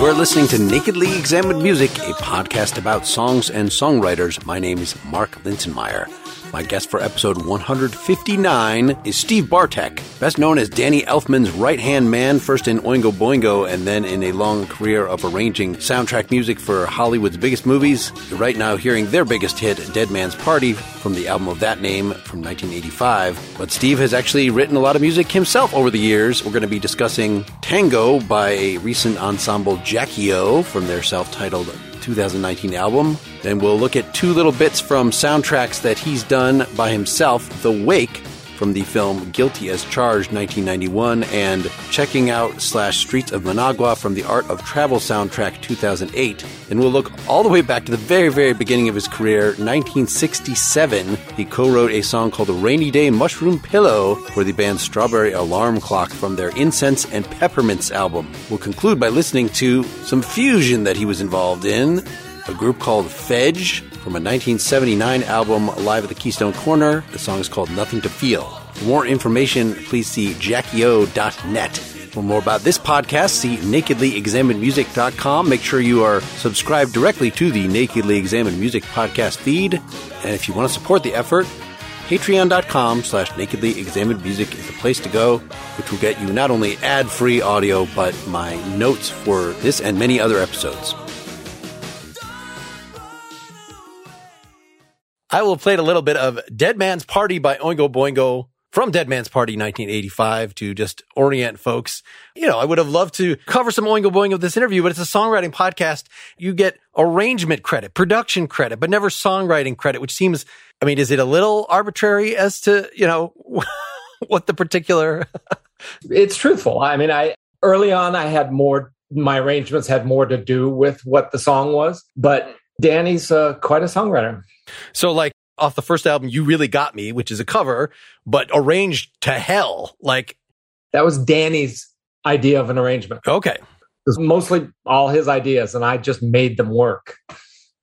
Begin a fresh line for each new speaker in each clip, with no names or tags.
We're listening to Nakedly Examined Music, a podcast about songs and songwriters. My name is Mark Linsenmayer. My guest for episode 159 is Steve Bartek, best known as Danny Elfman's right hand man, first in Oingo Boingo and then in a long career of arranging soundtrack music for Hollywood's biggest movies. You're right now hearing their biggest hit, Dead Man's Party, from the album of that name from 1985. But Steve has actually written a lot of music himself over the years. We're going to be discussing Tango by a recent ensemble jackiO from their self titled 2019 album. Then we'll look at two little bits from soundtracks that he's done by himself The Wake from the film Guilty as Charged 1991 and Checking Out slash Streets of Managua from the Art of Travel soundtrack 2008. And we'll look all the way back to the very, very beginning of his career, 1967. He co-wrote a song called The Rainy Day Mushroom Pillow for the band Strawberry Alarm Clock from their Incense and Peppermints album. We'll conclude by listening to some fusion that he was involved in a group called Fejj from a 1979 album live at the Keystone Corner. The song is called Nothing to Feel. For more information, please see jackieo.net. For more about this podcast, see nakedlyexaminedmusic.com. Make sure you are subscribed directly to the Nakedly Examined Music podcast feed. And if you want to support the effort, patreon.com slash nakedly examined music is the place to go, which will get you not only ad-free audio, but my notes for this and many other episodes. I will play a little bit of Dead Man's Party by Oingo Boingo from Dead Man's Party 1985 to just orient folks. You know, I would have loved to cover some Oingo Boingo this interview, but it's a songwriting podcast. You get arrangement credit, production credit, but never songwriting credit, which seems, I mean, is it a little arbitrary as to, you know, what the particular?
it's truthful. I mean, I, early on, I had more, my arrangements had more to do with what the song was, but Danny's uh, quite a songwriter.
So, like off the first album, "You Really Got Me," which is a cover, but arranged to hell. Like
that was Danny's idea of an arrangement.
Okay, it
was mostly all his ideas, and I just made them work.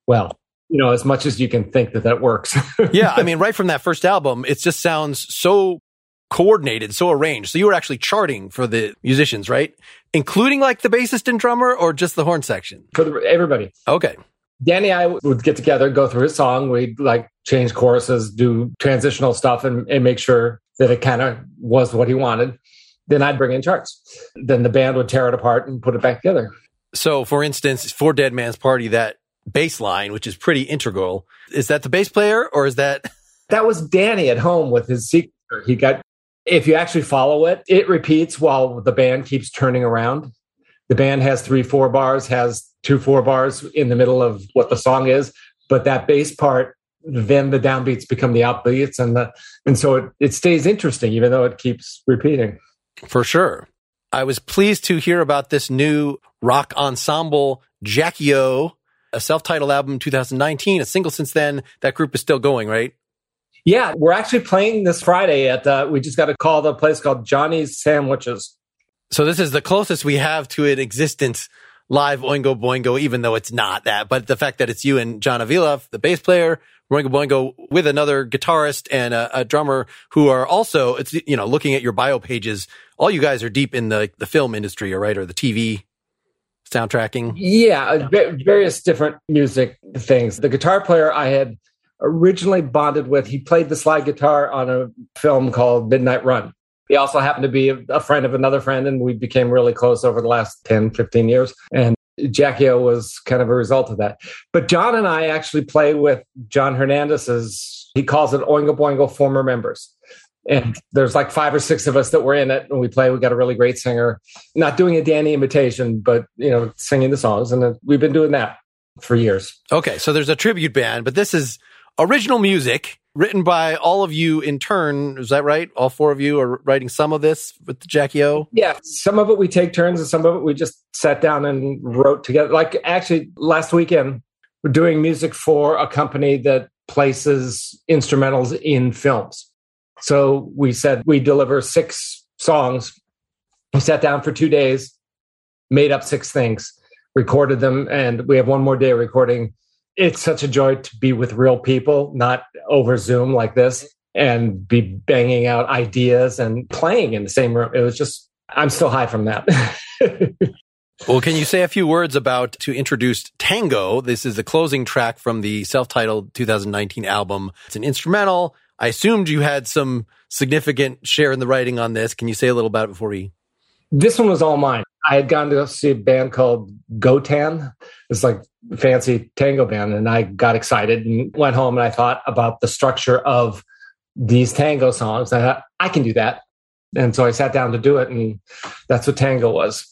Well, you know, as much as you can think that that works.
yeah, I mean, right from that first album, it just sounds so coordinated, so arranged. So you were actually charting for the musicians, right? Including like the bassist and drummer, or just the horn section
for the, everybody.
Okay.
Danny and I would get together, go through his song. We'd like change choruses, do transitional stuff, and, and make sure that it kind of was what he wanted. Then I'd bring in charts. Then the band would tear it apart and put it back together.
So, for instance, for Dead Man's Party, that bass line, which is pretty integral, is that the bass player or is that?
That was Danny at home with his secret. He got, if you actually follow it, it repeats while the band keeps turning around. The band has three four bars, has two four bars in the middle of what the song is, but that bass part, then the downbeats become the upbeats, and the and so it, it stays interesting even though it keeps repeating.
For sure. I was pleased to hear about this new rock ensemble, jackiO, a self-titled album 2019, a single since then. That group is still going, right?
Yeah, we're actually playing this Friday at uh, we just got a call the place called Johnny's Sandwiches.
So this is the closest we have to an existence live Oingo Boingo, even though it's not that. But the fact that it's you and John Avila, the bass player, Oingo Boingo with another guitarist and a, a, drummer who are also, it's, you know, looking at your bio pages, all you guys are deep in the, the film industry, right? Or the TV soundtracking.
Yeah, uh, various different music things. The guitar player I had originally bonded with, he played the slide guitar on a film called Midnight Run. He also happened to be a friend of another friend, and we became really close over the last 10, 15 years. And jackiO was kind of a result of that. But John and I actually play with John Hernandez's, he calls it Oingo Boingo former members. And there's like five or six of us that were in it, and we play. We got a really great singer, not doing a Danny imitation, but you know, singing the songs, and we've been doing that for years.
Okay, so there's a tribute band, but this is original music written by all of you in turn. Is that right? All four of you are writing some of this with jackiO?
Yeah. Some of it we take turns and some of it we just sat down and wrote together. Like actually last weekend, we're doing music for a company that places instrumentals in films. So we said we deliver six songs. We sat down for two days, made up six things, recorded them, and we have one more day of recording it's such a joy to be with real people, not over Zoom like this, and be banging out ideas and playing in the same room. It was just, I'm still high from that.
well, can you say a few words about to introduce Tango? This is the closing track from the self titled 2019 album. It's an instrumental. I assumed you had some significant share in the writing on this. Can you say a little about it before we?
This one was all mine. I had gone to see a band called Gotan. It's like fancy tango band, and I got excited and went home and I thought about the structure of these tango songs. I thought I can do that, and so I sat down to do it, and that's what tango was.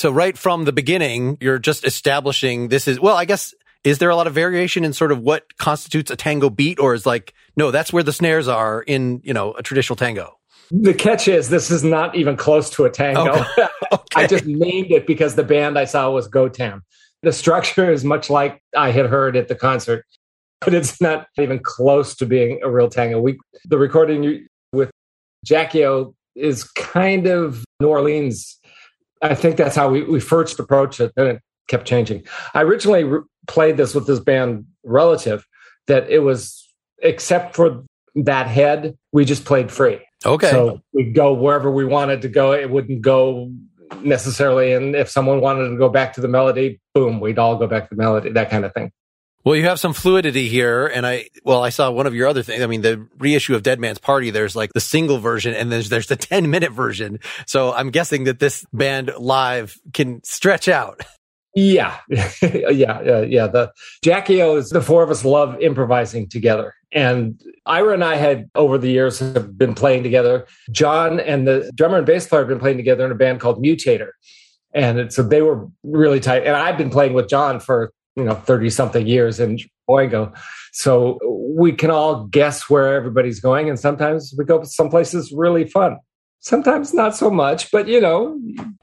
So right from the beginning, you're just establishing this is, well, I guess, is there a lot of variation in sort of what constitutes a tango beat or is like, no, that's where the snares are in, you know, a traditional tango?
The catch is this is not even close to a tango. Okay. okay. I just named it because the band I saw was Gotan. The structure is much like I had heard at the concert, but it's not even close to being a real tango. We, the recording with jackiO is kind of New Orleans. I think that's how we, we first approached it. Then it kept changing. I originally re- played this with this band Relative, that it was, except for that head, we just played free.
Okay.
So we'd go wherever we wanted to go. It wouldn't go necessarily. And if someone wanted to go back to the melody, boom, we'd all go back to the melody, that kind of thing.
Well, you have some fluidity here. And I, well, I saw one of your other things. I mean, the reissue of Dead Man's Party, there's like the single version and there's, there's the 10 minute version. So I'm guessing that this band live can stretch out.
Yeah. yeah. Yeah. The jackiO is the four of us love improvising together. And Ira and I had over the years have been playing together. John and the drummer and bass player have been playing together in a band called Mutator. And so they were really tight. And I've been playing with John for you know 30 something years in Boingo. So we can all guess where everybody's going. And sometimes we go some places really fun. Sometimes not so much, but you know.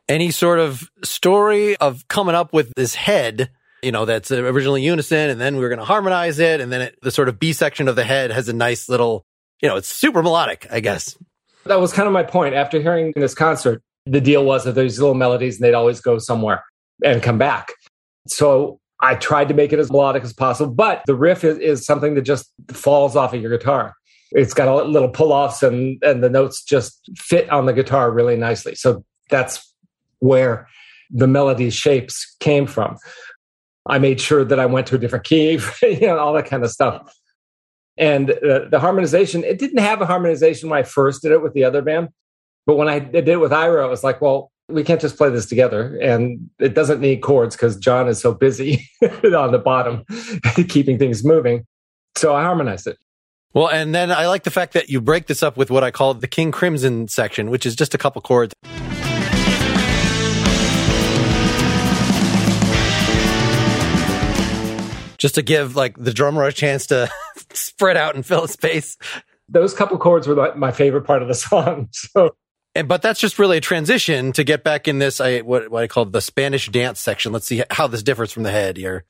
Any sort of story of coming up with this head, you know, that's originally unison and then we are going to harmonize it. And then it, the sort of B section of the head has a nice little, you know, it's super melodic, I guess.
That was kind of my point. After hearing this concert, the deal was that there's little melodies and they'd always go somewhere and come back. So I tried to make it as melodic as possible, but the riff is, is something that just falls off of your guitar. It's got a little pull offs and, and the notes just fit on the guitar really nicely. So that's where the melody shapes came from. I made sure that I went to a different key, you know, all that kind of stuff. And uh, the harmonization, it didn't have a harmonization when I first did it with the other band. But when I did it with Ira, it was like, well, we can't just play this together. And it doesn't need chords because john is so busy on the bottom keeping things moving. So i harmonized it.
Well and then i like the fact that you break this up with what i call the king crimson section which is just a couple chords. Just to give like the drummer a chance to spread out and fill space.
Those couple chords were my favorite part of the song. So
and, but that's just really a transition to get back in this, I, what, what I call the Spanish dance section. Let's see how this differs from the head here.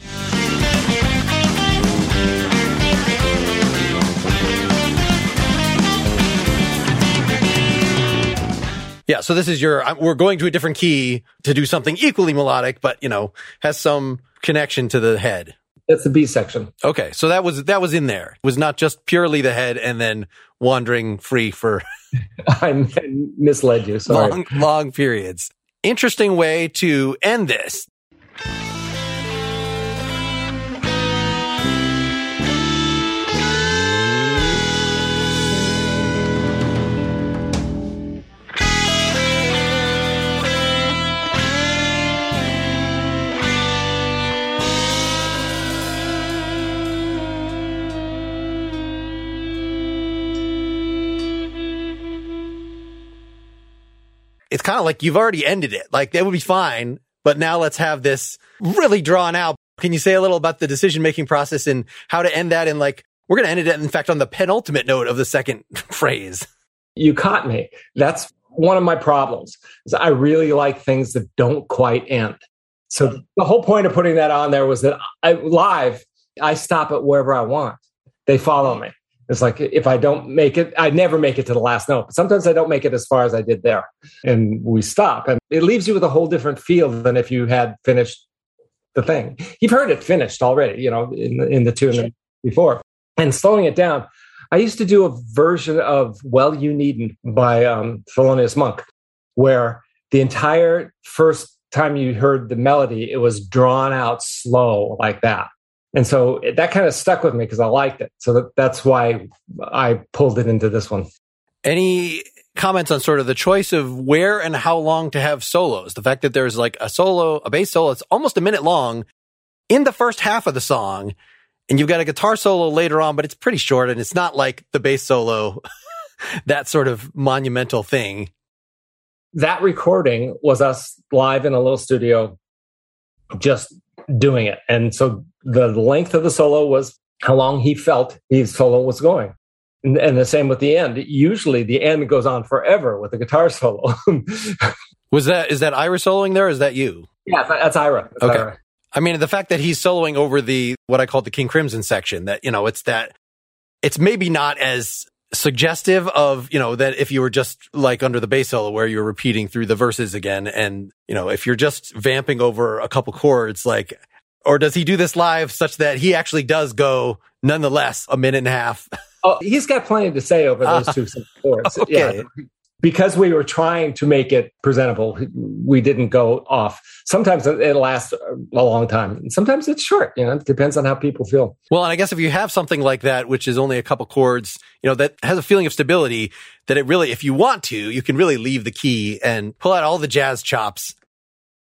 Yeah, so this is your, we're going to a different key to do something equally melodic, but, you know, has some connection to the head.
That's the B section.
Okay, so that was that was in there. It was not just purely the head and then wandering free for
I misled you. Sorry.
Long, long periods. Interesting way to end this. It's kind of like you've already ended it. Like that would be fine, but now let's have this really drawn out. Can you say a little about the decision making process and how to end that? And like, we're going to end it, in fact, on the penultimate note of the second phrase.
You caught me. That's one of my problems is I really like things that don't quite end. So the whole point of putting that on there was that I live, I stop it wherever I want. They follow me. It's like if I don't make it, I never make it to the last note. But sometimes I don't make it as far as I did there, and we stop, and it leaves you with a whole different feel than if you had finished the thing. You've heard it finished already, you know, in the, in the tune before, and slowing it down. I used to do a version of "Well You Needn't" by um, Thelonious Monk, where the entire first time you heard the melody, it was drawn out slow like that and so that kind of stuck with me because I liked it. So that, that's why I pulled it into this one.
Any comments on sort of the choice of where and how long to have solos? The fact that there's like a solo, a bass solo, it's almost a minute long in the first half of the song. And you've got a guitar solo later on, but it's pretty short and it's not like the bass solo, that sort of monumental thing.
that recording was us live in a little studio just doing it. And so the length of the solo was how long he felt his solo was going. And, and the same with the end. Usually the end goes on forever with the guitar solo.
was that, is that Ira soloing there? is that you?
Yeah, that's Ira. That's
okay.
Ira.
I mean, the fact that he's soloing over the, what I call the King Crimson section, that, you know, it's that, it's maybe not as suggestive of, you know, that if you were just like under the bass solo where you're repeating through the verses again. And, you know, if you're just vamping over a couple chords, like, or does he do this live such that he actually does go nonetheless a minute and a half?
Oh, he's got plenty to say over those two chords. Okay. Yeah because we were trying to make it presentable, we didn't go off. Sometimes it lasts a long time. Sometimes it's short. You know, it depends on how people feel.
Well, and I guess if you have something like that, which is only a couple chords, you know, that has a feeling of stability, that it really, if you want to, you can really leave the key and pull out all the jazz chops.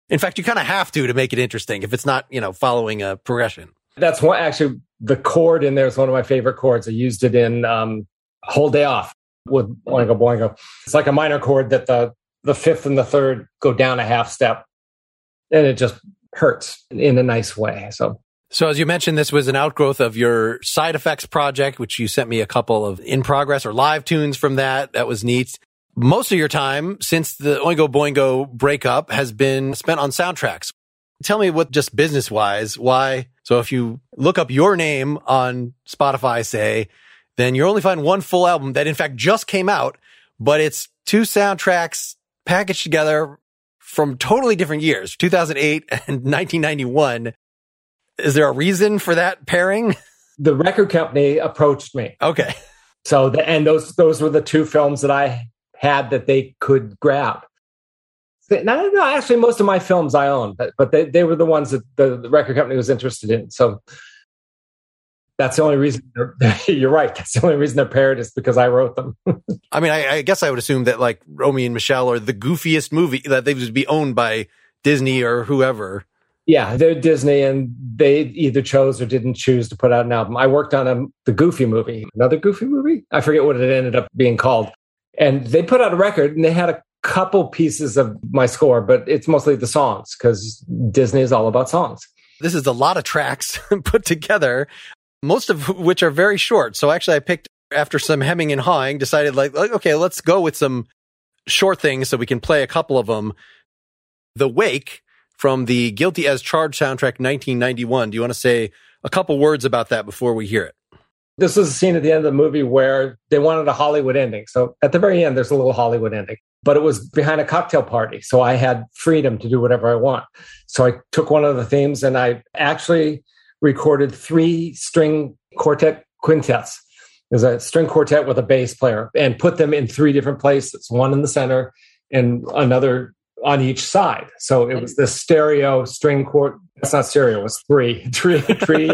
In fact, you kind of have to to make it interesting if it's not, you know, following a progression.
That's one actually. The chord in there is one of my favorite chords. I used it in um, "Whole Day Off." With Oingo Boingo. It's like a minor chord that the the fifth and the third go down a half step, and it just hurts in a nice way. So.
So as you mentioned, this was an outgrowth of your side effects project, which you sent me a couple of in progress or live tunes from that. That was neat. Most of your time since the Oingo Boingo breakup has been spent on soundtracks. Tell me what just business wise, why? So if you look up your name on Spotify, say, then you only find one full album that in fact just came out, but it's two soundtracks packaged together from totally different years, 2008 and 1991. Is there a reason for that pairing?
The record company approached me.
Okay.
So the, and those those were the two films that I had that they could grab. No, no, actually, most of my films I own, but, but they, they were the ones that the, the record company was interested in. So that's the only reason you're right. That's the only reason they're paired is because I wrote them.
I mean, I, I, guess I would assume that like Romy and Michele are the goofiest movie that they would be owned by Disney or whoever.
Yeah, they're Disney, and they either chose or didn't choose to put out an album. I worked on a, the Goofy movie, another Goofy movie. I forget what it ended up being called, and they put out a record, and they had a couple pieces of my score, but it's mostly the songs because Disney is all about songs.
This is a lot of tracks put together most of which are very short. So actually, I picked after some hemming and hawing, decided like, okay, let's go with some short things so we can play a couple of them. The Wake from the Guilty as Charged soundtrack 1991. Do you want to say a couple words about that before we hear it?
This is a scene at the end of the movie where they wanted a Hollywood ending. So at the very end, there's a little Hollywood ending, but it was behind a cocktail party. So I had freedom to do whatever I want. So I took one of the themes and I actually recorded three string quartet quintets. There's a string quartet with a bass player and put them in three different places, one in the center and another on each side. So it was the stereo string quartet. That's not stereo, it was three, three, three,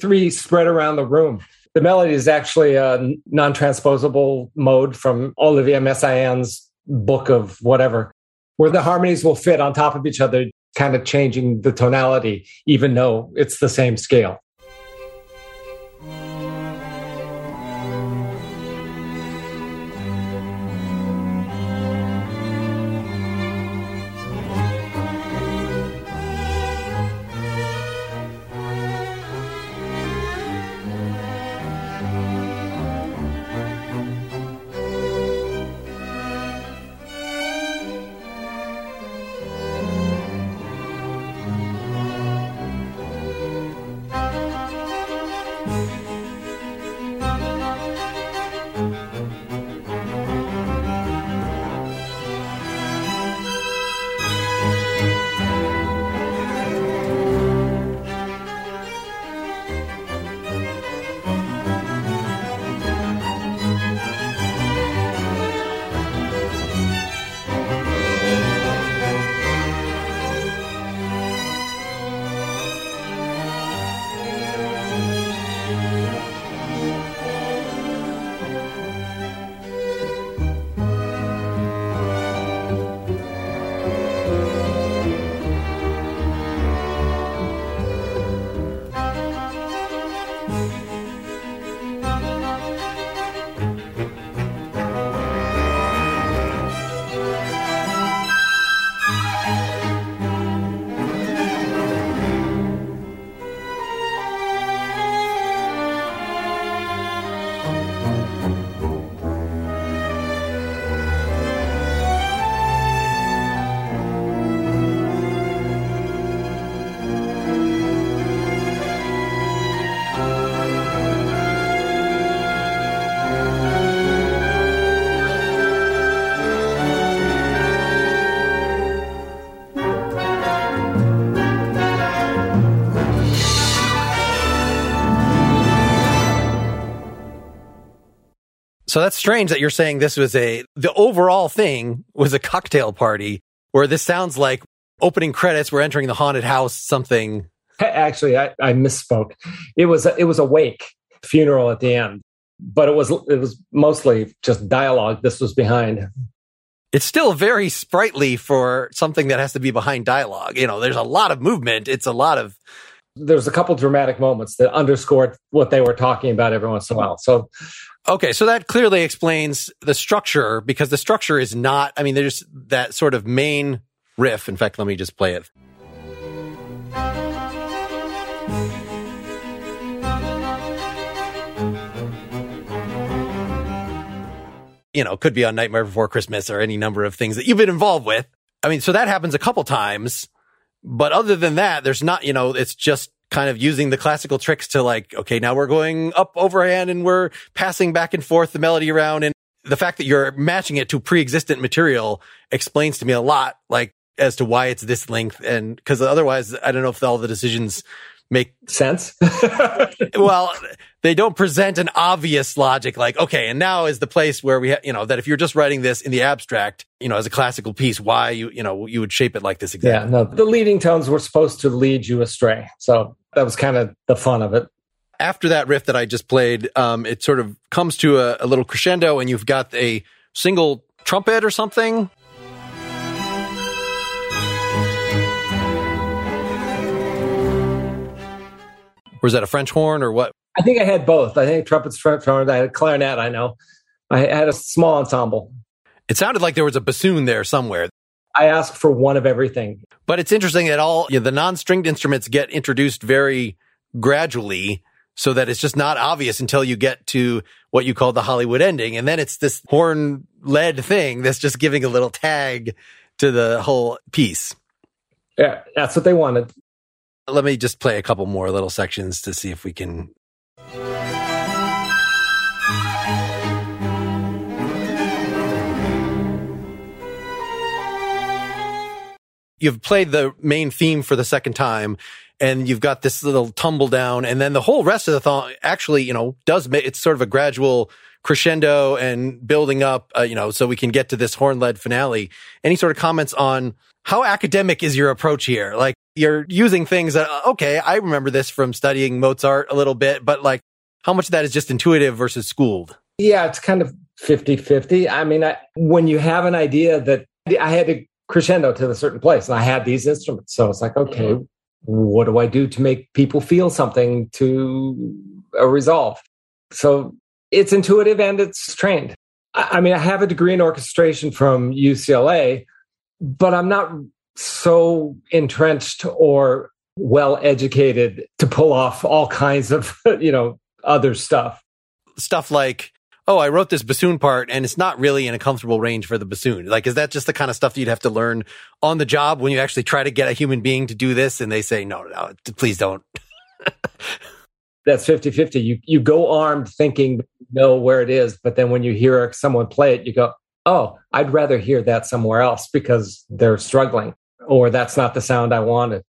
three spread around the room. The melody is actually a non transposable mode from Olivier Messiaen's book of whatever, where the harmonies will fit on top of each other kind of changing the tonality, even though it's the same scale.
So that's strange that you're saying this was a, the overall thing was a cocktail party where this sounds like opening credits, we're entering the haunted house, something.
Actually, I, I misspoke. It was, a, it was a wake funeral at the end, but it was, it was mostly just dialogue. This was behind.
It's still very sprightly for something that has to be behind dialogue. You know, there's a lot of movement. It's a lot of,
there's a couple dramatic moments that underscored what they were talking about every once in a while. So
Okay, so that clearly explains the structure because the structure is not, I mean, there's that sort of main riff. In fact, let me just play it. You know, could be on Nightmare Before Christmas or any number of things that you've been involved with. I mean, so that happens a couple times. But other than that, there's not, you know, it's just kind of using the classical tricks to like, okay, now we're going up overhand and we're passing back and forth the melody around. And the fact that you're matching it to pre-existent material explains to me a lot, like as to why it's this length. And cause otherwise I don't know if all the decisions make
sense.
well, they don't present an obvious logic like, okay, and now is the place where we, ha- you know, that if you're just writing this in the abstract, you know, as a classical piece, why you, you know, you would shape it like this exactly.
Yeah, no, the leading tones were supposed to lead you astray. So that was kind of the fun of it.
After that riff that I just played, um, it sort of comes to a, a little crescendo and you've got a single trumpet or something Or is that a French horn or what?
I think I had both. I think trumpets, horn. I had a clarinet. I know. I had a small ensemble.
It sounded like there was a bassoon there somewhere.
I asked for one of everything.
But it's interesting that all you know, the non-stringed instruments get introduced very gradually so that it's just not obvious until you get to what you call the Hollywood ending. And then it's this horn led thing that's just giving a little tag to the whole piece.
Yeah, that's what they wanted.
Let me just play a couple more little sections to see if we can. You've played the main theme for the second time and you've got this little tumble down and then the whole rest of the song actually, you know, does it's sort of a gradual crescendo and building up, uh, you know, so we can get to this horn led finale. Any sort of comments on how academic is your approach here? Like you're using things that, uh, okay, I remember this from studying Mozart a little bit, but like how much of that is just intuitive versus schooled?
Yeah, it's kind of 50 50. I mean, I, when you have an idea that I had to crescendo to a certain place and I had these instruments. So it's like, okay, what do I do to make people feel something to a resolve? So it's intuitive and it's trained. I, I mean, I have a degree in orchestration from UCLA, but I'm not so entrenched or well educated to pull off all kinds of, you know, other stuff.
Stuff like, oh, I wrote this bassoon part and it's not really in a comfortable range for the bassoon. Like, is that just the kind of stuff you'd have to learn on the job when you actually try to get a human being to do this and they say, no, no, please don't?
That's 50 50. You, you go armed thinking you know where it is, but then when you hear someone play it, you go, oh, I'd rather hear that somewhere else because they're struggling or that's not the sound I wanted.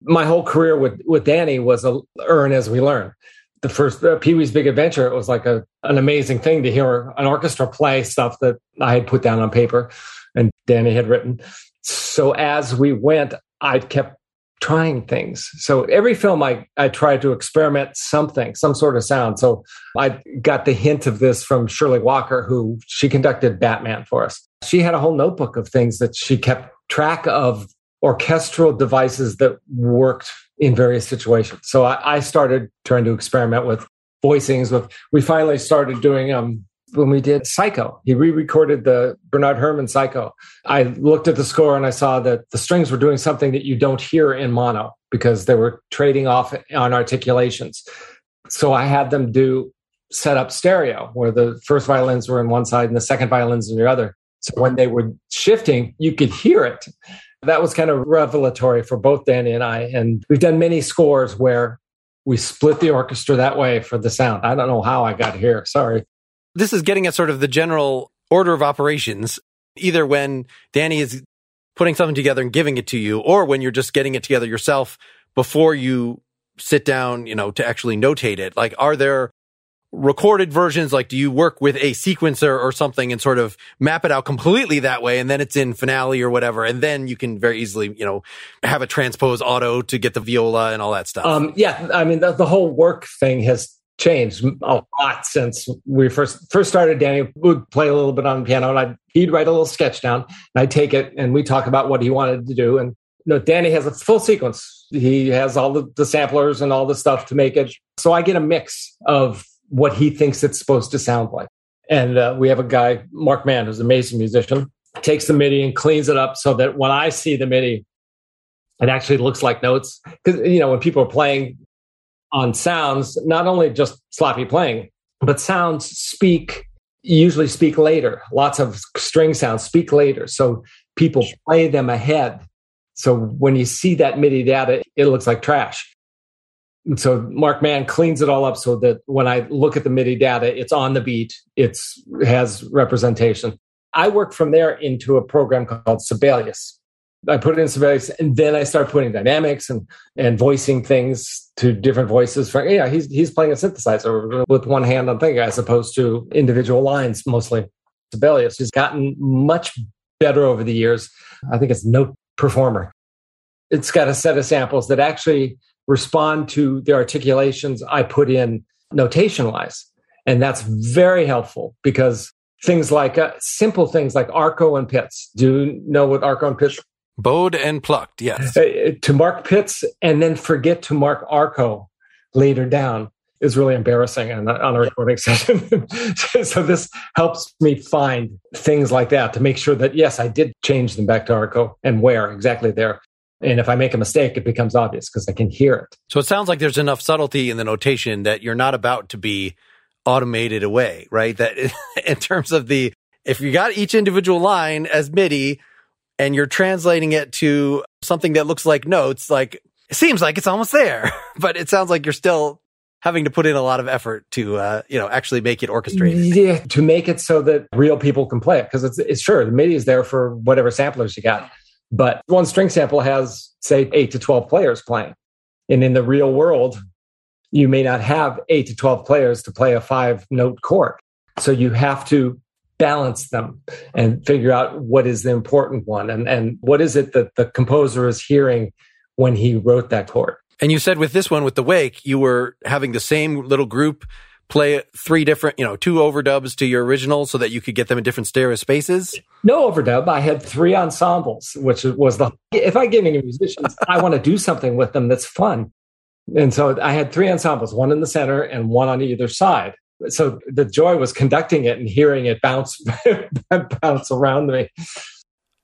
My whole career with, with Danny was a earn as we learn. The first uh, Pee Wee's Big Adventure, it was like a, an amazing thing to hear an orchestra play stuff that I had put down on paper and Danny had written. So as we went, I kept trying things. So every film I, I tried to experiment something, some sort of sound. So I got the hint of this from Shirley Walker, who she conducted Batman for us. She had a whole notebook of things that she kept track of orchestral devices that worked in various situations. So I, I started trying to experiment with voicings with we finally started doing um when we did Psycho. He re-recorded the Bernard Herrmann Psycho. I looked at the score and I saw that the strings were doing something that you don't hear in mono because they were trading off on articulations. So I had them do set up stereo where the first violins were in one side and the second violins in the other. So when they were shifting, you could hear it. That was kind of revelatory for both Danny and I. And we've done many scores where we split the orchestra that way for the sound. I don't know how I got here. Sorry.
This is getting at sort of the general order of operations, either when Danny is putting something together and giving it to you, or when you're just getting it together yourself before you sit down, you know, to actually notate it. Like, are there recorded versions? Like, do you work with a sequencer or something and sort of map it out completely that way? And then it's in finale or whatever. And then you can very easily, you know, have a transpose auto to get the viola and all that stuff.
Um, yeah. I mean, the, the whole work thing has changed a lot since we first first started. Danny would play a little bit on piano, and I'd, he'd write a little sketch down, and I'd take it, and we talk about what he wanted to do. And you know, Danny has a full sequence. He has all the, the samplers and all the stuff to make it. So I get a mix of what he thinks it's supposed to sound like. And uh, we have a guy, Mark Mann, who's an amazing musician, takes the MIDI and cleans it up so that when I see the MIDI, it actually looks like notes. Because, you know, when people are playing on sounds, not only just sloppy playing, but sounds speak, usually speak later. Lots of string sounds speak later. So people play them ahead. So when you see that MIDI data, it looks like trash. So Mark Mann cleans it all up so that when I look at the MIDI data, it's on the beat, it's has representation. I work from there into a program called Sibelius. I put it in Sibelius, and then I start putting dynamics and and voicing things to different voices. For yeah, he's he's playing a synthesizer with one hand on thing as opposed to individual lines mostly. Sibelius has gotten much better over the years. I think it's note performer. It's got a set of samples that actually respond to the articulations I put in notation wise. And that's very helpful because things like uh, simple things like arco and pizz. Do you know what arco and pizz?
Bowed and plucked, yes.
Uh, to mark pizz and then forget to mark arco later down is really embarrassing on, on a recording session. so this helps me find things like that to make sure that yes, I did change them back to arco and where exactly there. And if I make a mistake, it becomes obvious because I can hear it.
So it sounds like there's enough subtlety in the notation that you're not about to be automated away, right? That in terms of the, if you got each individual line as MIDI and you're translating it to something that looks like notes, like it seems like it's almost there, but it sounds like you're still having to put in a lot of effort to, uh, you know, actually make it orchestrated.
Yeah, to make it so that real people can play it. Cause it's, it's sure the MIDI is there for whatever samplers you got. But one string sample has, say, eight to 12 players playing. And in the real world, you may not have eight to 12 players to play a five note chord. So you have to balance them and figure out what is the important one and, and what is it that the composer is hearing when he wrote that chord.
And you said with this one, with the wake, you were having the same little group play three different, you know, two overdubs to your original so that you could get them in different stereo spaces?
No overdub. I had three ensembles, which was the, if I get any musicians, I want to do something with them that's fun. And so I had three ensembles, one in the center and one on either side. So the joy was conducting it and hearing it bounce, bounce around me.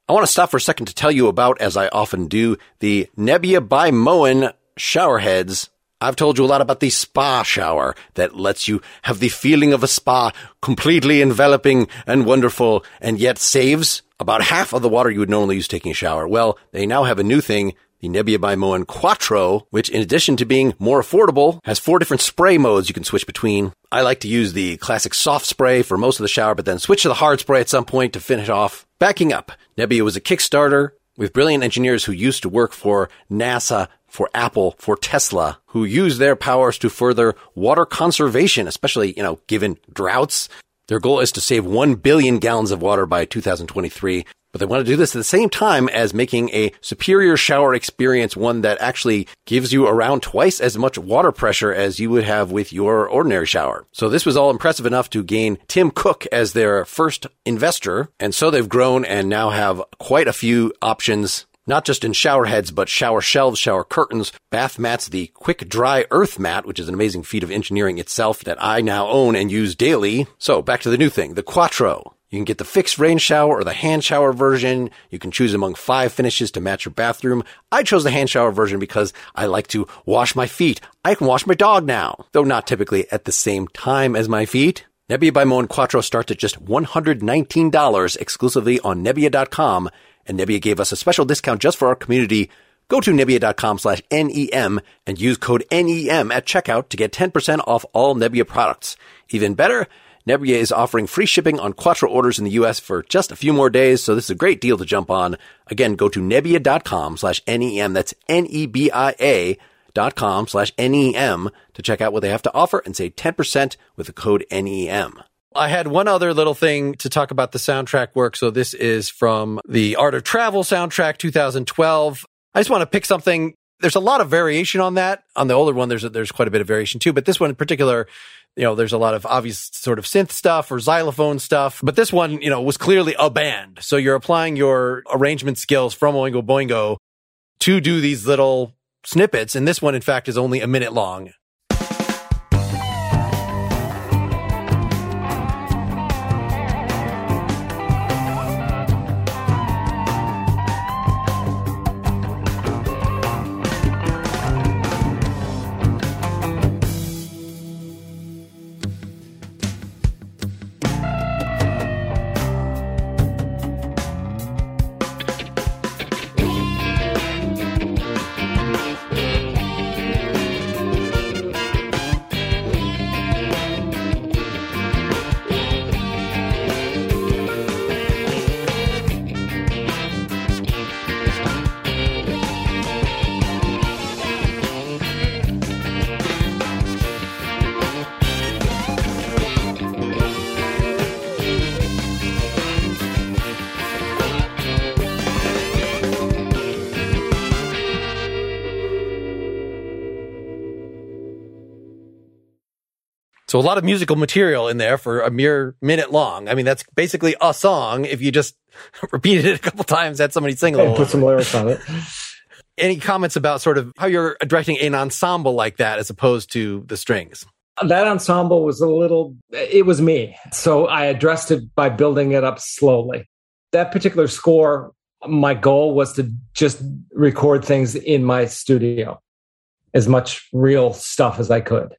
I want to stop for a second to tell you about, as I often do, the Nebia by Moen shower heads I've told you a lot about the spa shower that lets you have the feeling of a spa, completely enveloping and wonderful, and yet saves about half of the water you would normally use taking a shower. Well, they now have a new thing, the Nebia by Moen Quattro, which in addition to being more affordable, has four different spray modes you can switch between. I like to use the classic soft spray for most of the shower, but then switch to the hard spray at some point to finish off. Backing up, Nebia was a Kickstarter with brilliant engineers who used to work for NASA for Apple, for Tesla, who use their powers to further water conservation, especially, you know, given droughts. Their goal is to save 1 billion gallons of water by 2023. But they want to do this at the same time as making a superior shower experience, one that actually gives you around twice as much water pressure as you would have with your ordinary shower. So this was all impressive enough to gain Tim Cook as their first investor. And so they've grown and now have quite a few options not just in shower heads, but shower shelves, shower curtains, bath mats, the quick dry earth mat, which is an amazing feat of engineering itself that I now own and use daily. So back to the new thing, the Quattro. You can get the fixed rain shower or the hand shower version. You can choose among five finishes to match your bathroom. I chose the hand shower version because I like to wash my feet. I can wash my dog now, though not typically at the same time as my feet. Nebia by Moen Quattro starts at just $119 exclusively on Nebia.com and Nebia gave us a special discount just for our community. Go to Nebia.com slash NEM and use code NEM at checkout to get 10% off all Nebia products. Even better, Nebia is offering free shipping on Quattro orders in the US for just a few more days, so this is a great deal to jump on. Again, go to Nebia.com slash NEM, that's N-E-B-I-A dot com slash NEM to check out what they have to offer and save 10% with the code NEM. I had one other little thing to talk about the soundtrack work. So this is from the Art of Travel soundtrack 2012. I just want to pick something. There's a lot of variation on that. On the older one, there's a, there's quite a bit of variation too. But this one in particular, you know, there's a lot of obvious sort of synth stuff or xylophone stuff. But this one, you know, was clearly a band. So you're applying your arrangement skills from Oingo Boingo to do these little snippets. And this one, in fact, is only a minute long. So a lot of musical material in there for a mere minute long. I mean, that's basically a song if you just repeated it a couple times, had somebody sing a little.
put some lyrics on it.
Any comments about sort of how you're directing an ensemble like that as opposed to the strings?
That ensemble was a little, it was me. So I addressed it by building it up slowly. That particular score, my goal was to just record things in my studio, as much real stuff as I could.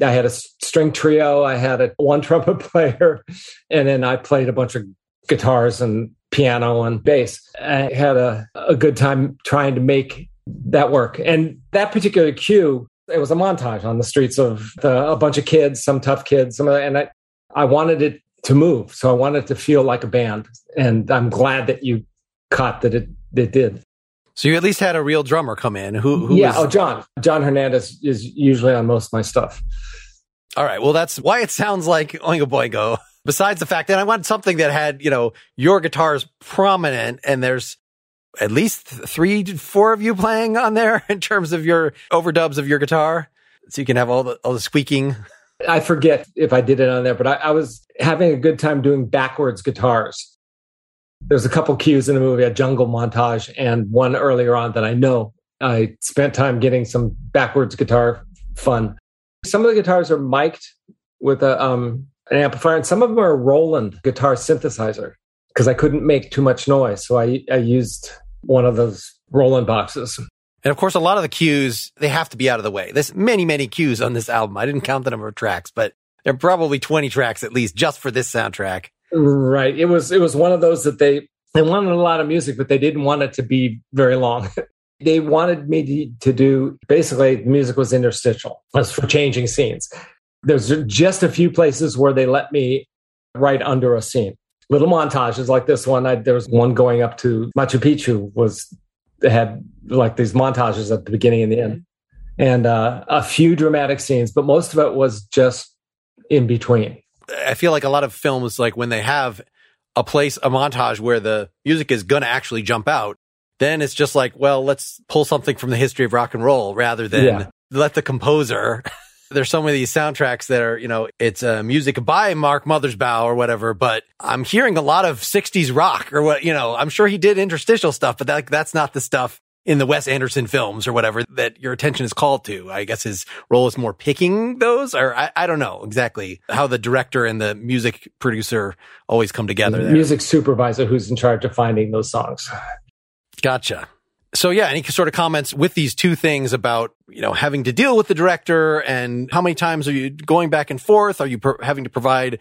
I had a string trio, I had a one trumpet player, and then I played a bunch of guitars and piano and bass. I had a, a good time trying to make that work. And that particular cue, it was a montage on the streets of the, a bunch of kids, some tough kids, some and I, I wanted it to move. So I wanted to feel like a band. And I'm glad that you caught that it, it did.
So you at least had a real drummer come in. Who? who
yeah. Was... Oh, John. John Hernandez is usually on most of my stuff.
All right. Well, that's why it sounds like Oingo Boingo. Besides the fact that I wanted something that had, you know, your guitars prominent and there's at least three, four of you playing on there in terms of your overdubs of your guitar. So you can have all the, all the squeaking.
I forget if I did it on there, but I, I was having a good time doing backwards guitars there's a couple cues in the movie, a jungle montage, and one earlier on that I know I spent time getting some backwards guitar fun. Some of the guitars are mic'd with a um, an amplifier, and some of them are Roland guitar synthesizer because I couldn't make too much noise, so I I used one of those Roland boxes.
And of course, a lot of the cues they have to be out of the way. There's many many cues on this album. I didn't count the number of tracks, but there are probably 20 tracks at least just for this soundtrack.
Right. It was it was one of those that they they wanted a lot of music, but they didn't want it to be very long. they wanted me to, to do basically music was interstitial. It was for changing scenes. There's just a few places where they let me write under a scene. Little montages like this one. I, there was one going up to Machu Picchu was had like these montages at the beginning and the end, and uh, a few dramatic scenes, but most of it was just in between.
I feel like a lot of films, like when they have a place, a montage where the music is going to actually jump out, then it's just like, well, let's pull something from the history of rock and roll rather than yeah. let the composer. There's some of these soundtracks that are, you know, it's uh, music by Mark Mothersbaugh or whatever, but I'm hearing a lot of 60s rock or what, you know, I'm sure he did interstitial stuff, but that, that's not the stuff in the Wes Anderson films or whatever that your attention is called to. I guess his role is more picking those, or I, I don't know exactly how the director and the music producer always come together. There.
Music supervisor who's in charge of finding those songs.
Gotcha. So yeah, any sort of comments with these two things about, you know, having to deal with the director and how many times are you going back and forth? Are you per- having to provide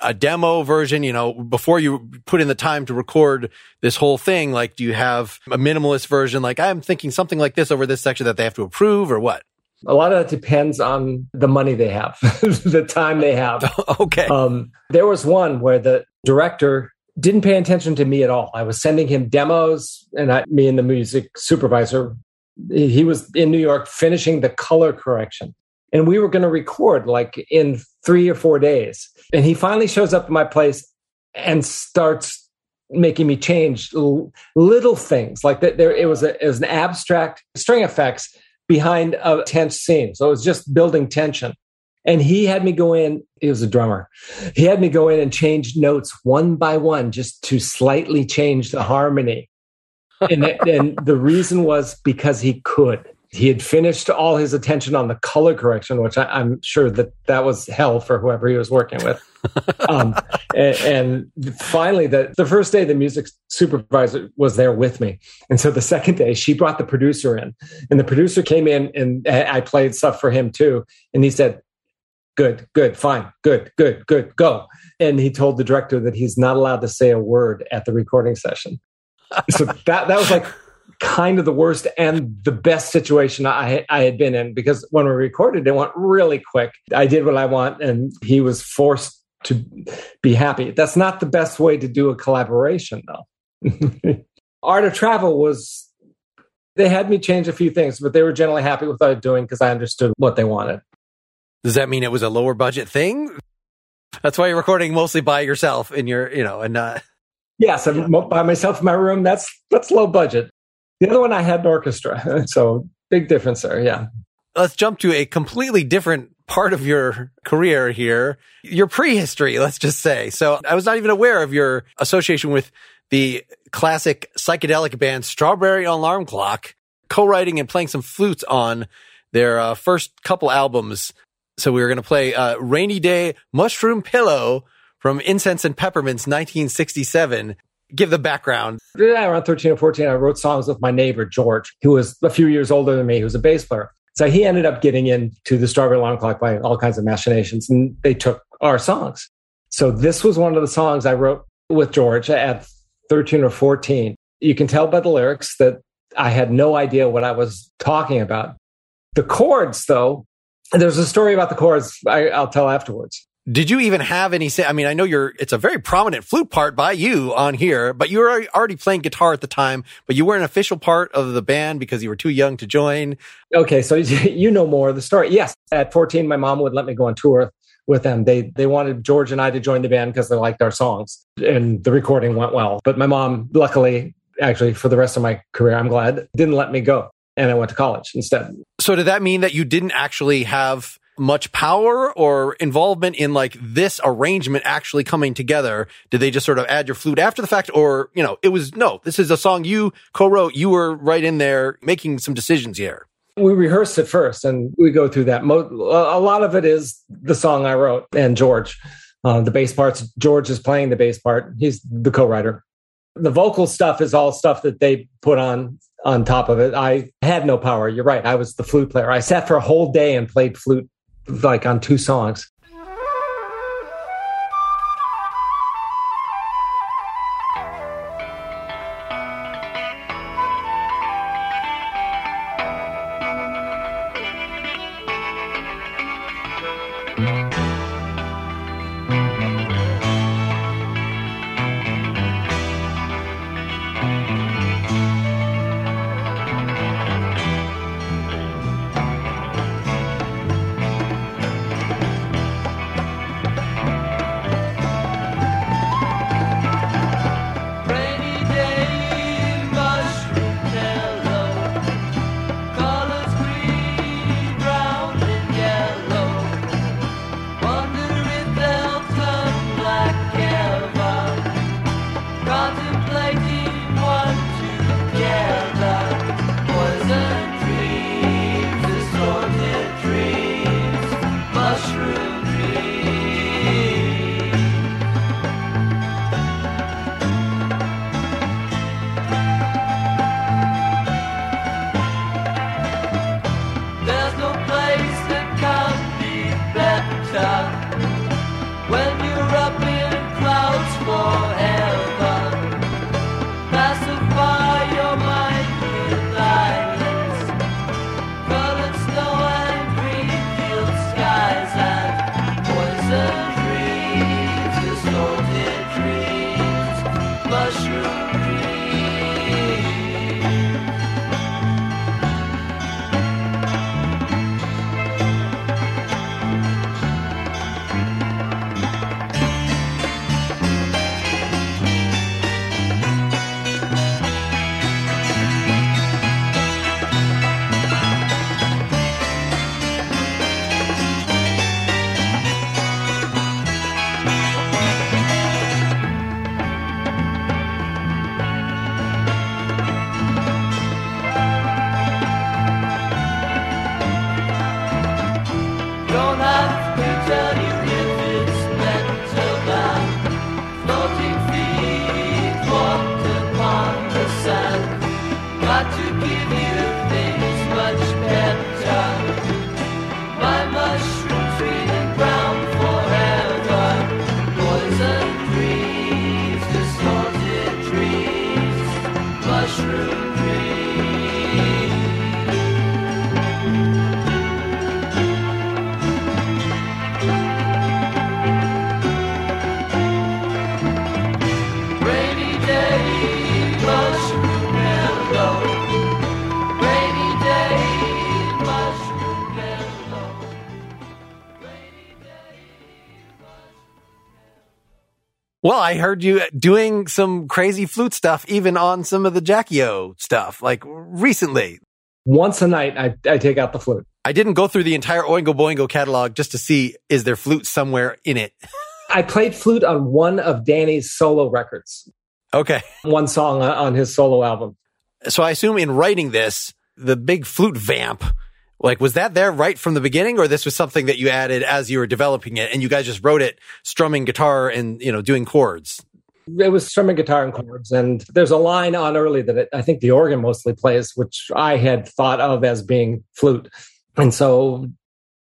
a demo version, you know, before you put in the time to record this whole thing, like, do you have a minimalist version? Like, I'm thinking something like this over this section that they have to approve or what?
A lot of that depends on the money they have, the time they have.
okay. Um,
there was one where the director didn't pay attention to me at all. I was sending him demos, and I, me and the music supervisor He was in New York finishing the color correction. And we were going to record like in three or four days. And he finally shows up at my place and starts making me change little things like that. There, it was, a, it was an abstract string effects behind a tense scene. So it was just building tension. And he had me go in, he was a drummer. He had me go in and change notes one by one just to slightly change the harmony. and, and the reason was because he could. He had finished all his attention on the color correction, which I, am sure that that was hell for whoever he was working with. um, and, and, finally, the, the first day, the music supervisor was there with me. And so the second day, she brought the producer in, and the producer came in and I played stuff for him too. And he said, good, good, fine, good, good, good, go. And he told the director that he's not allowed to say a word at the recording session. so that that was like kind of the worst and the best situation I I had been in because when we recorded, it went really quick. I did what I want, and he was forced to be happy. That's not the best way to do a collaboration, though. Art of Travel was. They had me change a few things, but they were generally happy with what I was doing because I understood what they wanted.
Does that mean it was a lower budget thing? That's why you're recording mostly by yourself in your, you know, and uh
Yes, I'm by myself in my room. That's that's low budget. The other one I had an orchestra, so big difference there. Yeah.
Let's jump to a completely different part of your career here, your prehistory, let's just say. So I was not even aware of your association with the classic psychedelic band Strawberry Alarm Clock, co-writing and playing some flutes on their uh, first couple albums so we were going to play uh, Rainy Day Mushroom Pillow from Incense and Peppermints 1967. Give the background.
Yeah, around 13 or 14, I wrote songs with my neighbor, George, who was a few years older than me, who was a bass player. So he ended up getting into the Strawberry Alarm Clock by all kinds of machinations, and they took our songs. So this was one of the songs I wrote with George at 13 or 14. You can tell by the lyrics that I had no idea what I was talking about. The chords, though, there's a story about the chords I, I'll tell afterwards.
Did you even have any say? I mean, I know you're, it's a very prominent flute part by you on here, but you were already playing guitar at the time, but you weren't an official part of the band because you were too young to join.
Okay. So you know more of the story. Yes. At 14, my mom would let me go on tour with them. They, they wanted George and I to join the band because they liked our songs and the recording went well. But my mom, luckily, actually for the rest of my career, I'm glad, didn't let me go and I went to college instead.
So did that mean that you didn't actually have much power or involvement in like this arrangement actually coming together? Did they just sort of add your flute after the fact or, you know, it was no, this is a song you co-wrote. You were right in there making some decisions here.
We rehearsed it first and we go through that. A lot of it is the song I wrote and George. Uh, the bass parts, George is playing the bass part. He's the co-writer. The vocal stuff is all stuff that they put on on top of it. I had no power. You're right. I was the flute player. I sat for a whole day and played flute like on two songs.
Well, I heard you doing some crazy flute stuff, even on some of the jackiO stuff, like recently.
Once a night, I, I take out the flute.
I didn't go through the entire Oingo Boingo catalog just to see is there flute somewhere in it.
I played flute on one of Danny's solo records.
Okay.
One song uh, on his solo album.
So I assume in writing this, the big flute vamp like, was that there right from the beginning or this was something that you added as you were developing it and you guys just wrote it strumming guitar and, you know, doing chords?
It was strumming guitar and chords. And there's a line on early that it, I think the organ mostly plays, which I had thought of as being flute. And so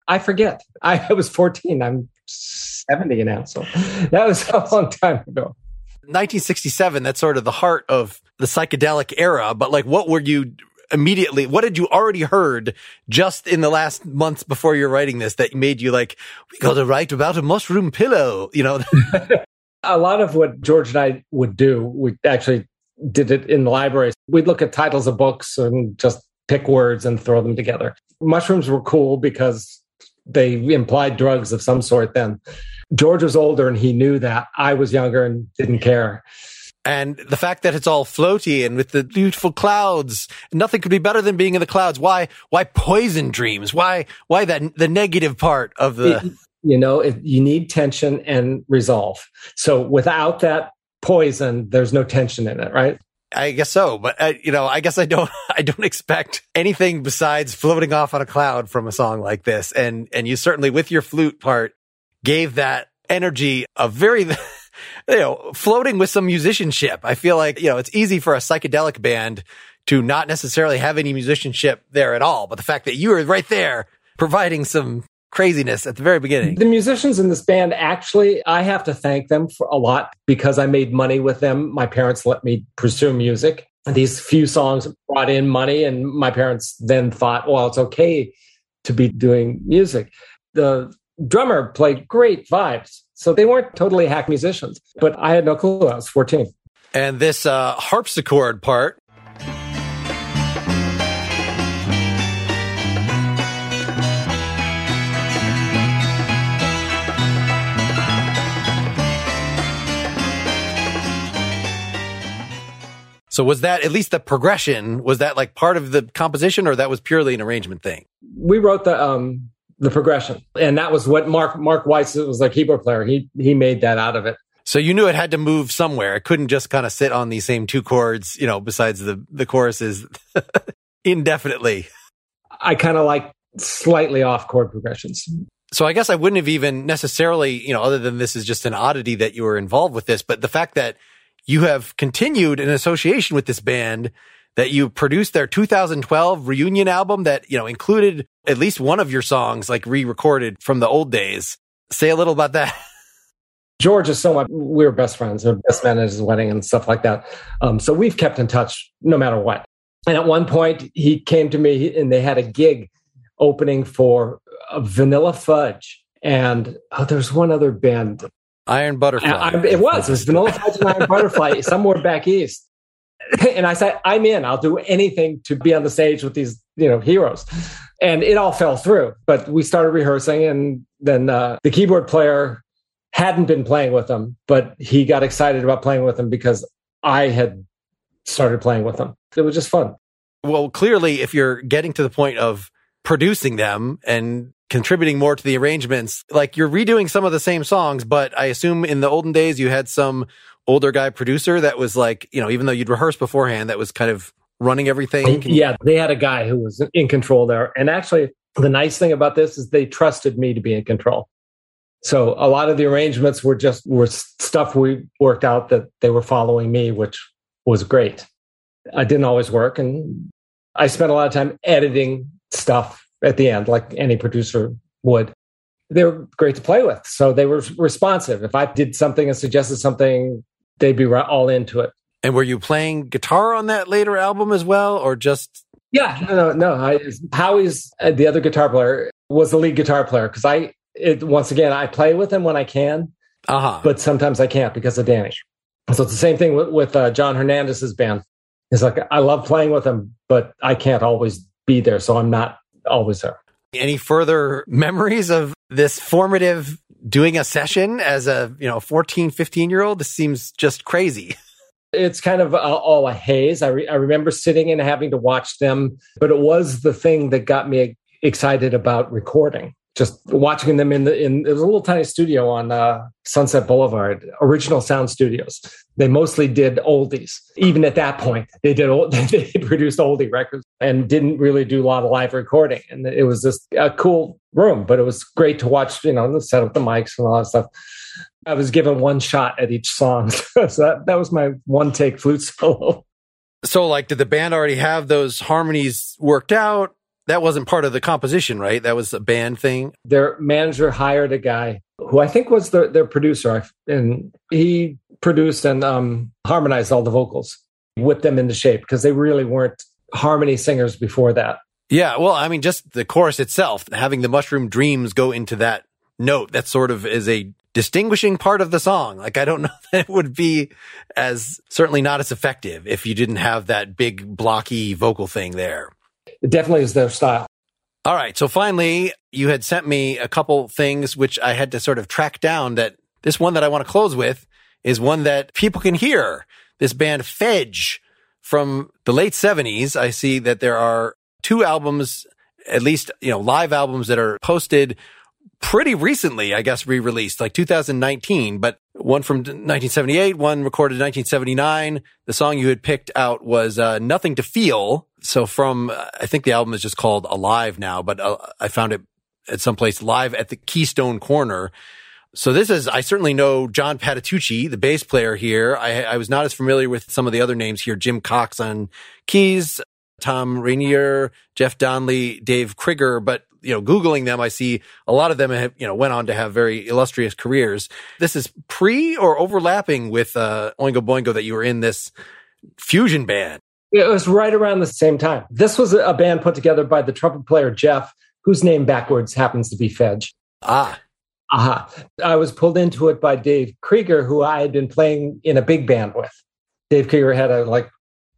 I forget. I, I was 14. I'm 70 now. So that was a long time ago.
1967, that's sort of the heart of the psychedelic era. But like, what were you immediately? What had you already heard just in the last months before you're writing this that made you like, we got to write about a mushroom pillow, you know?
a lot of what George and I would do, we actually did it in the library. We'd look at titles of books and just pick words and throw them together. Mushrooms were cool because they implied drugs of some sort then. George was older and he knew that. I was younger and didn't care.
And the fact that it's all floaty and with the beautiful clouds, nothing could be better than being in the clouds. Why, why poison dreams? Why, why that, the negative part of the.
It, you know, it, you need tension and resolve. So without that poison, there's no tension in it, right?
I guess so, but uh, you know, I guess I don't, I don't expect anything besides floating off on a cloud from a song like this. And, and you certainly with your flute part gave that energy a very, you know, floating with some musicianship. I feel like, you know, it's easy for a psychedelic band to not necessarily have any musicianship there at all. But the fact that you were right there providing some craziness at the very beginning.
The musicians in this band actually, I have to thank them for a lot because I made money with them. My parents let me pursue music. These few songs brought in money, and my parents then thought, well, it's okay to be doing music. The drummer played great vibes. So they weren't totally hack musicians, but I had no clue. I was 14.
And this uh, harpsichord part. So was that at least the progression? Was that like part of the composition, or that was purely an arrangement thing?
We wrote the um, the progression. And that was what Mark Mark Weitz was a keyboard player. He he made that out of it.
So you knew it had to move somewhere. It couldn't just kind of sit on these same two chords, you know, besides the the choruses indefinitely.
I kind of like slightly off chord progressions.
So I guess I wouldn't have even necessarily, you know, other than this is just an oddity that you were involved with this, but the fact that you have continued an association with this band that you produced their 2012 reunion album that, you know, included at least one of your songs like re-recorded from the old days. Say a little about that.
George is so much, we were best friends, we were best men at his wedding and stuff like that. Um, so we've kept in touch no matter what. And at one point he came to me and they had a gig opening for Vanilla Fudge. And oh, there's one other band.
Iron Butterfly. I,
I, it was. It was Vanilla Fudge and Iron Butterfly somewhere back east. and I said, I'm in. I'll do anything to be on the stage with these, you know, heroes. And it all fell through. But we started rehearsing, and then uh, the keyboard player hadn't been playing with them, but he got excited about playing with them because I had started playing with them. It was just fun.
Well, clearly, if you're getting to the point of producing them and contributing more to the arrangements, like you're redoing some of the same songs, but I assume in the olden days you had some older guy producer that was like, you know, even though you'd rehearsed beforehand, that was kind of running everything?
yeah, they had a guy who was in control there. And actually, the nice thing about this is they trusted me to be in control. So a lot of the arrangements were just were stuff we worked out that they were following me, which was great. I didn't always work, and I spent a lot of time editing stuff at the end, like any producer would. They were great to play with, so they were responsive. If I did something and suggested something they'd be all into it.
And were you playing guitar on that later album as well, or just?
Yeah, no, no, no. I, Howie's uh, the other guitar player was the lead guitar player because I, it, once again, I play with him when I can,
uh-huh.
but sometimes I can't because of Danny. So it's the same thing with, with uh, John Hernandez's band. It's like I love playing with him, but I can't always be there, so I'm not always there.
Any further memories of this formative doing a session as a, you know, 14, 15 year old? This seems just crazy.
It's kind of all a haze. I, re- I remember sitting and having to watch them, but it was the thing that got me excited about recording just watching them in the in it was a little tiny studio on uh, Sunset Boulevard, original sound studios. They mostly did oldies. Even at that point, they did old, they produced oldie records and didn't really do a lot of live recording. And it was just a cool room, but it was great to watch. You know, set up the mics and all that stuff. I was given one shot at each song, so that that was my one take flute solo.
So, like, did the band already have those harmonies worked out? that wasn't part of the composition, right? That was a band thing.
Their manager hired a guy who I think was their, their producer, and he produced and um, harmonized all the vocals, whipped them into shape because they really weren't harmony singers before that.
Yeah, well, I mean, just the chorus itself, having the mushroom dreams go into that note, that sort of is a distinguishing part of the song. Like, I don't know that it would be as certainly not as effective if you didn't have that big blocky vocal thing there
it definitely is their style.
All right. So finally, you had sent me a couple things which I had to sort of track down that this one that I want to close with is one that people can hear. This band Fejj from the late 70s. I see that there are two albums, at least, you know, live albums that are posted pretty recently, I guess, re-released, like 2019, but one from 1978, one recorded in 1979. The song you had picked out was uh, Nothing to Feel. So from, uh, I think the album is just called Alive now, but uh, I found it at some place live at the Keystone Corner. So this is, I certainly know John Patitucci, the bass player here. I, I was not as familiar with some of the other names here. Jim Cox on keys, Tom Ranier, Jeff Donnelly, Dave Krieger, but you know, Googling them, I see a lot of them have, you know, went on to have very illustrious careers. This is pre or overlapping with, uh, Oingo Boingo that you were in this fusion band.
It was right around the same time. This was a band put together by the trumpet player Jeff, whose name backwards happens to be Fejj.
Ah.
Aha. I was pulled into it by Dave Krieger, who I had been playing in a big band with. Dave Krieger had a like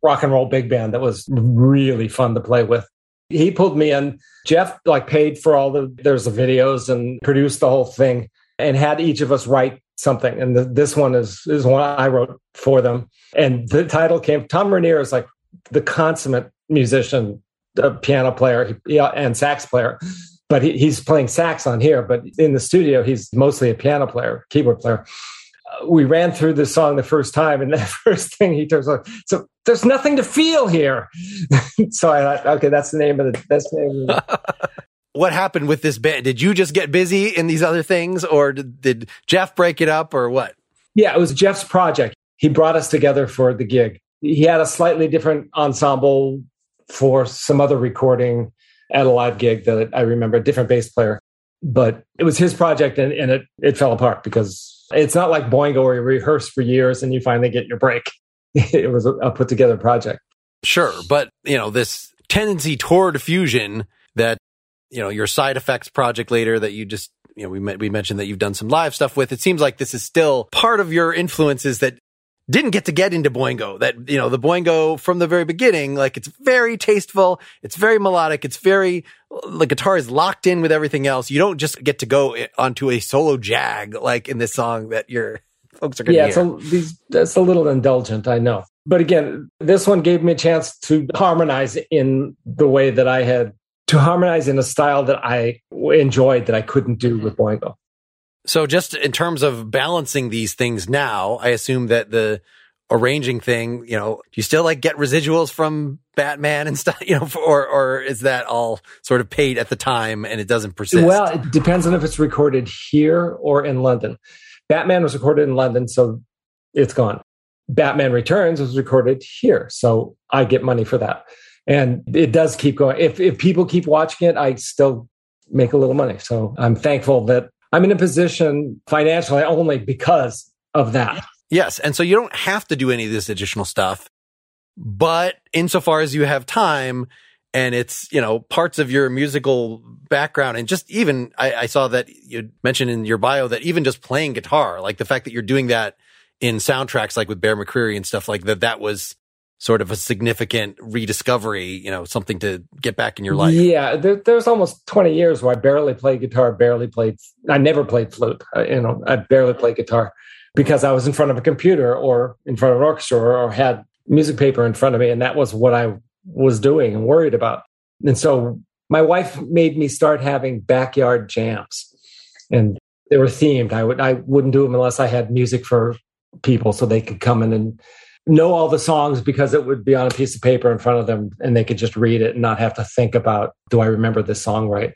rock and roll big band that was really fun to play with. He pulled me in. Jeff like paid for all the there's the videos and produced the whole thing and had each of us write something. And the, this one is is one I wrote for them. And the title came. Tom Ranier is like the consummate musician, a piano player, yeah, uh, and sax player. But he, he's playing sax on here. But in the studio, he's mostly a piano player, keyboard player we ran through the song the first time, and the first thing he turns on, so there's nothing to feel here. so I thought, okay, that's the name of the that's the name. The-
what happened with this band? Did you just get busy in these other things, or did, did Jeff break it up, or what?
Yeah, it was Jeff's project. He brought us together for the gig. He had a slightly different ensemble for some other recording at a live gig that I remember, a different bass player. But it was his project and, and it, it fell apart because it's not like Boingo where you rehearse for years and you finally get your break. it was a put together project.
Sure. But, you know, this tendency toward fusion that, you know, your side effects project later that you just, you know, we, we mentioned that you've done some live stuff with. It seems like this is still part of your influences that didn't get to get into Boingo. That, you know, the Boingo from the very beginning, like it's very tasteful. It's very melodic. It's very, the guitar is locked in with everything else. You don't just get to go onto a solo jag like in this song that your folks are going to
yeah, hear. Yeah, it's, it's a little indulgent, I know. But again, this one gave me a chance to harmonize in the way that I had to harmonize in a style that I enjoyed that I couldn't do mm-hmm. with Boingo.
So just in terms of balancing these things now, I assume that the arranging thing, you know, do you still like get residuals from Batman and stuff, you know, or or is that all sort of paid at the time and it doesn't persist?
Well, it depends on if it's recorded here or in London. Batman was recorded in London, so it's gone. Batman Returns was recorded here, so I get money for that. And it does keep going. If if people keep watching it, I still make a little money. So I'm thankful that I'm in a position financially only because of that.
Yes. And so you don't have to do any of this additional stuff. But insofar as you have time and it's, you know, parts of your musical background and just even I, I saw that you mentioned in your bio that even just playing guitar, like the fact that you're doing that in soundtracks like with Bear McCreary and stuff like that, that was sort of a significant rediscovery, you know, something to get back in your life.
Yeah, there, there's almost 20 years where I barely played guitar, barely played, I never played flute, uh, you know, I barely played guitar because I was in front of a computer or in front of an orchestra or, or had music paper in front of me. And that was what I was doing and worried about. And so my wife made me start having backyard jams and they were themed. I would, I wouldn't do them unless I had music for people so they could come in and know all the songs because it would be on a piece of paper in front of them and they could just read it and not have to think about do I remember this song right.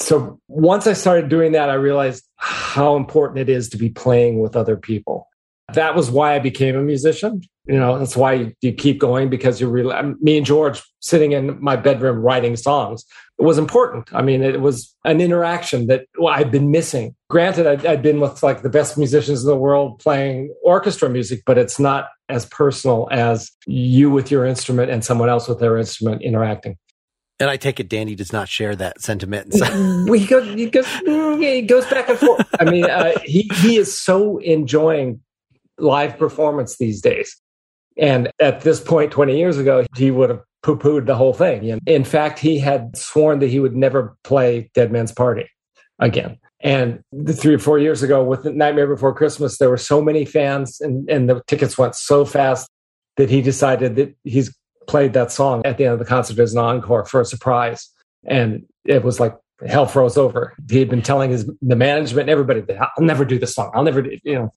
So once I started doing that, I realized how important it is to be playing with other people. That was why I became a musician. You know, that's why you keep going because you really, me and George sitting in my bedroom writing songs. It was important. I mean, it was an interaction that well, I'd been missing. Granted, I'd, I'd been with like the best musicians in the world playing orchestra music, but it's not as personal as you with your instrument and someone else with their instrument interacting.
And I take it Danny does not share that sentiment.
he, goes, he, goes, he goes back and forth. I mean, uh, he, he is so enjoying live performance these days. And at this point, 20 years ago, he would have poo pooed the whole thing. In fact, he had sworn that he would never play Dead Man's Party again. And three or four years ago, with Nightmare Before Christmas, there were so many fans, and, and the tickets went so fast that he decided that he's played that song at the end of the concert as an encore for a surprise. And it was like hell froze over. He had been telling his the management and everybody that I'll never do this song. I'll never do, you know.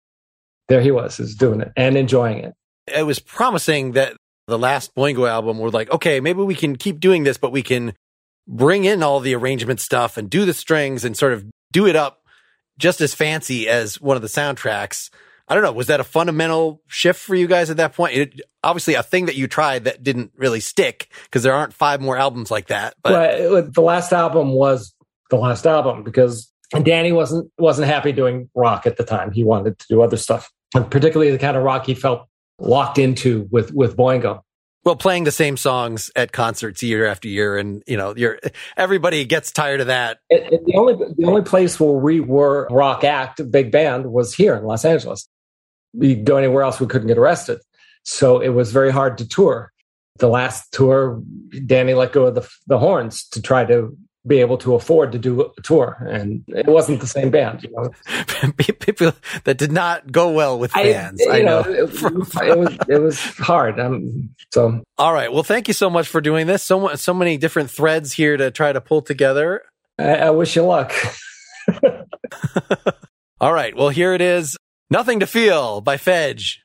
There he was, is doing it and enjoying it.
It was promising that the last Boingo album were like, okay, maybe we can keep doing this, but we can bring in all the arrangement stuff and do the strings and sort of do it up just as fancy as one of the soundtracks. I don't know. Was that a fundamental shift for you guys at that point? It, obviously, a thing that you tried that didn't really stick because there aren't five more albums like that.
But well, the last album was the last album because Danny wasn't wasn't happy doing rock at the time. He wanted to do other stuff, and particularly the kind of rock he felt locked into with with Boingo.
Well, playing the same songs at concerts year after year, and you know, you're everybody gets tired of that.
It, it, the only the only place where we were rock act, big band, was here in Los Angeles. We go anywhere else, we couldn't get arrested, so it was very hard to tour. The last tour, Danny let go of the the horns to try to be able to afford to do a tour, and it wasn't the same band. You know?
People that did not go well with fans. I, I know, know.
It, it, was it was hard. Um, so
all right. Well, thank you so much for doing this. So so many different threads here to try to pull together.
I, I wish you luck.
all right. Well, here it is. Nothing to feel by Fejj.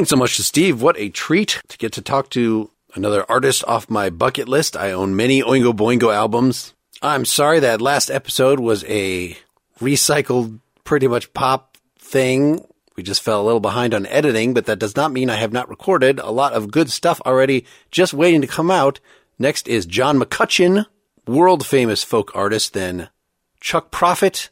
Thanks so much to Steve. What a treat to get to talk to another artist off my bucket list. I own many Oingo Boingo albums. I'm sorry that last episode was a recycled, pretty much pop thing. We just fell a little behind on editing, but that does not mean I have not recorded a lot of good stuff already just waiting to come out. Next is John McCutcheon, world famous folk artist, then Chuck Prophet,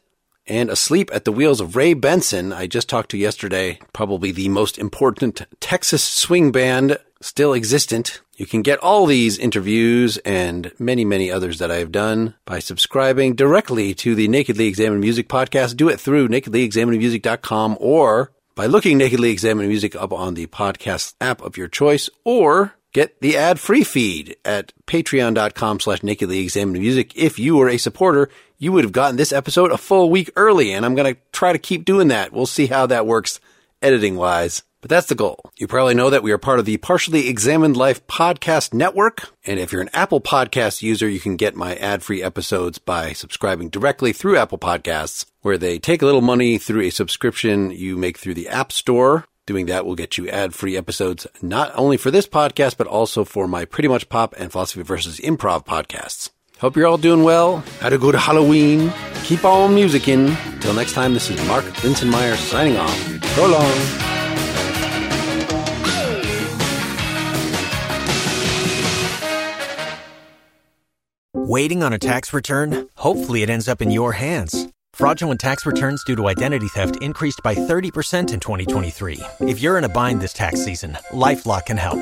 and Asleep at the Wheels of Ray Benson, I just talked to yesterday, probably the most important Texas swing band still existent. You can get all these interviews and many, many others that I have done by subscribing directly to the Nakedly Examined Music podcast. Do it through nakedlyexaminedmusic.com or by looking Nakedly Examined Music up on the podcast app of your choice or get the ad-free feed at patreon.com slash nakedly examined music. If you are a supporter, you would have gotten this episode a full week early, and I'm going to try to keep doing that. We'll see how that works editing wise. But that's the goal. You probably know that we are part of the Partially Examined Life podcast network. And if you're an Apple podcast user, you can get my ad-free episodes by subscribing directly through Apple Podcasts, where they take a little money through a subscription you make through the App Store. Doing that will get you ad-free episodes, not only for this podcast, but also for my Pretty Much Pop and Philosophy versus Improv podcasts. Hope you're all doing well. Had a good Halloween. Keep on musicking. Till next time, this is Mark Linsenmayer signing off. So long.
Waiting on a tax return? Hopefully, it ends up in your hands. Fraudulent tax returns due to identity theft increased by 30% in 2023. If you're in a bind this tax season, LifeLock can help.